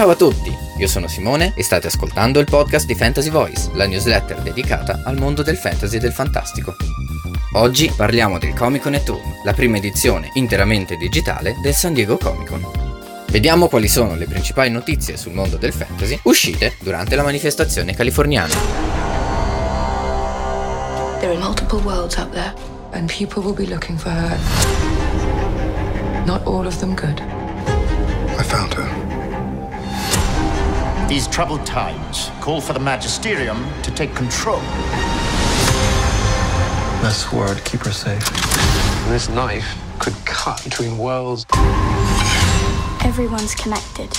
Ciao a tutti, io sono Simone e state ascoltando il podcast di Fantasy Voice, la newsletter dedicata al mondo del fantasy e del fantastico. Oggi parliamo del Comic Con at Home, la prima edizione interamente digitale del San Diego Comic Con. Vediamo quali sono le principali notizie sul mondo del fantasy uscite durante la manifestazione californiana. There are multiple worlds out there. and people will be looking for her. Not all of them good. I found her. These troubled times call for the Magisterium to take control. That's the word. Keep her safe. This knife could cut between worlds. Everyone's connected.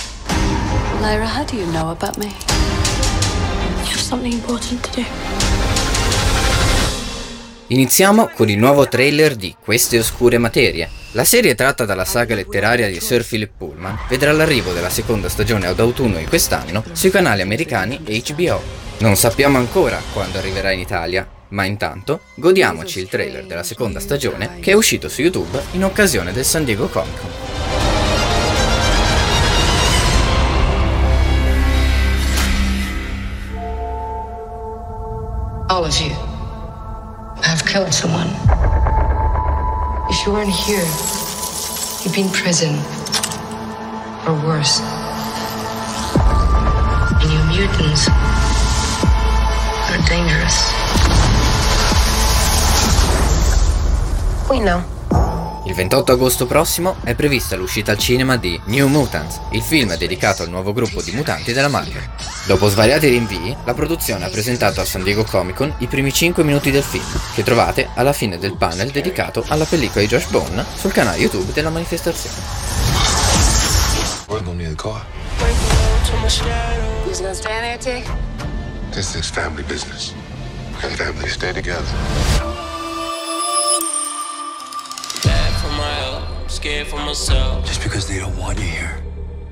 Lyra, how do you know about me? You have something important to do. Iniziamo con il nuovo trailer di Queste oscure materie. La serie tratta dalla saga letteraria di Sir Philip Pullman vedrà l'arrivo della seconda stagione ad autunno di quest'anno sui canali americani HBO. Non sappiamo ancora quando arriverà in Italia, ma intanto godiamoci il trailer della seconda stagione che è uscito su YouTube in occasione del San Diego Comic Con. All of you have killed someone. If you weren't here, you'd be in prison. Or worse. And you mutants are dangerous. We know. Il 28 agosto prossimo è prevista l'uscita al cinema di New Mutants, il film dedicato al nuovo gruppo di mutanti della Marvel. Dopo svariati rinvii, la produzione ha presentato al San Diego Comic Con i primi 5 minuti del film, che trovate alla fine del panel dedicato alla pellicola di Josh Bone sul canale YouTube della manifestazione. A? This is family business. And stay together. Bad for my scared for myself. Just because they don't want you here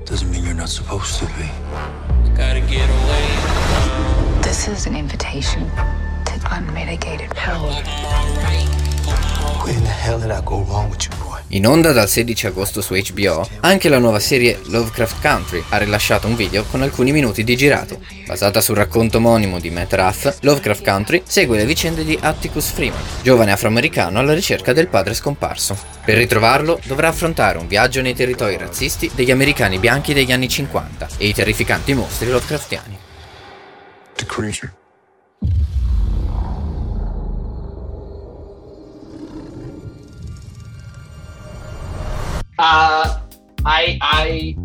doesn't mean you're not supposed to be. Gotta get away. This is an invitation to unmitigated power. Where in the hell did I go wrong with you, boy? In onda dal 16 agosto su HBO, anche la nuova serie Lovecraft Country ha rilasciato un video con alcuni minuti di girato. Basata sul racconto omonimo di Matt Ruff, Lovecraft Country segue le vicende di Atticus Freeman, giovane afroamericano alla ricerca del padre scomparso. Per ritrovarlo dovrà affrontare un viaggio nei territori razzisti degli americani bianchi degli anni 50 e i terrificanti mostri Lovecraftiani. The creature. Uh, I I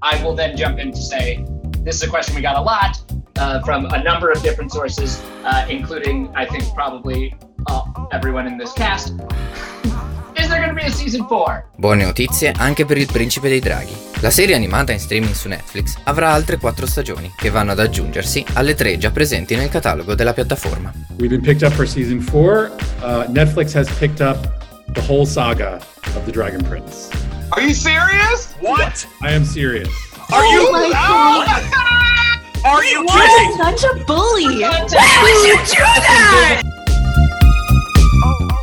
I will then jump in to say this is a question we got a lot uh, from a number of different sources, uh, including I think probably uh, everyone in this cast. is there going to be a season four? Buone notizie anche per il Principe dei Draghi. La serie animata in streaming su Netflix avrà altre quattro stagioni, che vanno ad aggiungersi alle tre già presenti nel catalogo della piattaforma. We've been picked up for season four. Uh, Netflix has picked up the whole saga of the Dragon Prince. Are you serious? What? I am serious. Are you? Oh! Are you kidding? Such a bully.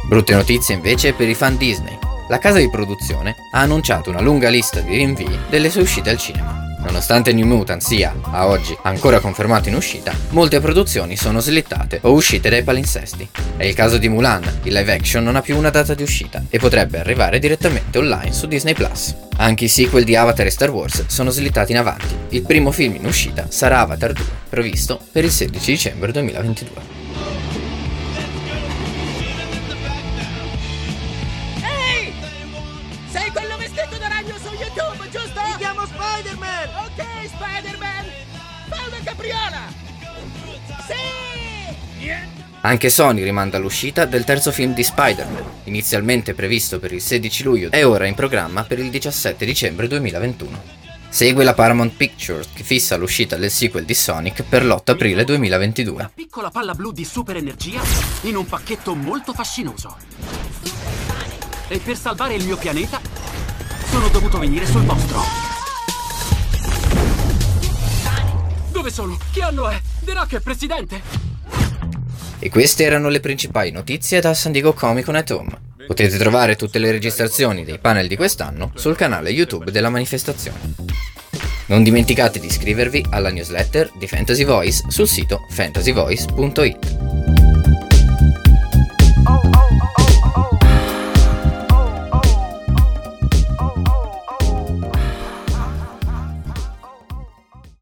Brutte notizie invece per i fan Disney. La casa di produzione ha annunciato una lunga lista di rinvii delle sue uscite al cinema. Nonostante New Mutant sia, a oggi, ancora confermato in uscita, molte produzioni sono slittate o uscite dai palinsesti. È il caso di Mulan, il live action non ha più una data di uscita e potrebbe arrivare direttamente online su Disney Plus. Anche i sequel di Avatar e Star Wars sono slittati in avanti. Il primo film in uscita sarà Avatar 2, previsto per il 16 dicembre 2022. Anche Sony rimanda l'uscita del terzo film di Spider-Man, inizialmente previsto per il 16 luglio e ora in programma per il 17 dicembre 2021. Segue la Paramount Pictures che fissa l'uscita del sequel di Sonic per l'8 aprile 2022. Piccola palla blu di super energia in un pacchetto molto fascinoso. E per salvare il mio pianeta sono dovuto venire sul vostro. Dove sono? Che anno è? The Rock è presidente? E queste erano le principali notizie da San Diego Comic Con at Home. Potete trovare tutte le registrazioni dei panel di quest'anno sul canale YouTube della manifestazione. Non dimenticate di iscrivervi alla newsletter di Fantasy Voice sul sito fantasyvoice.it.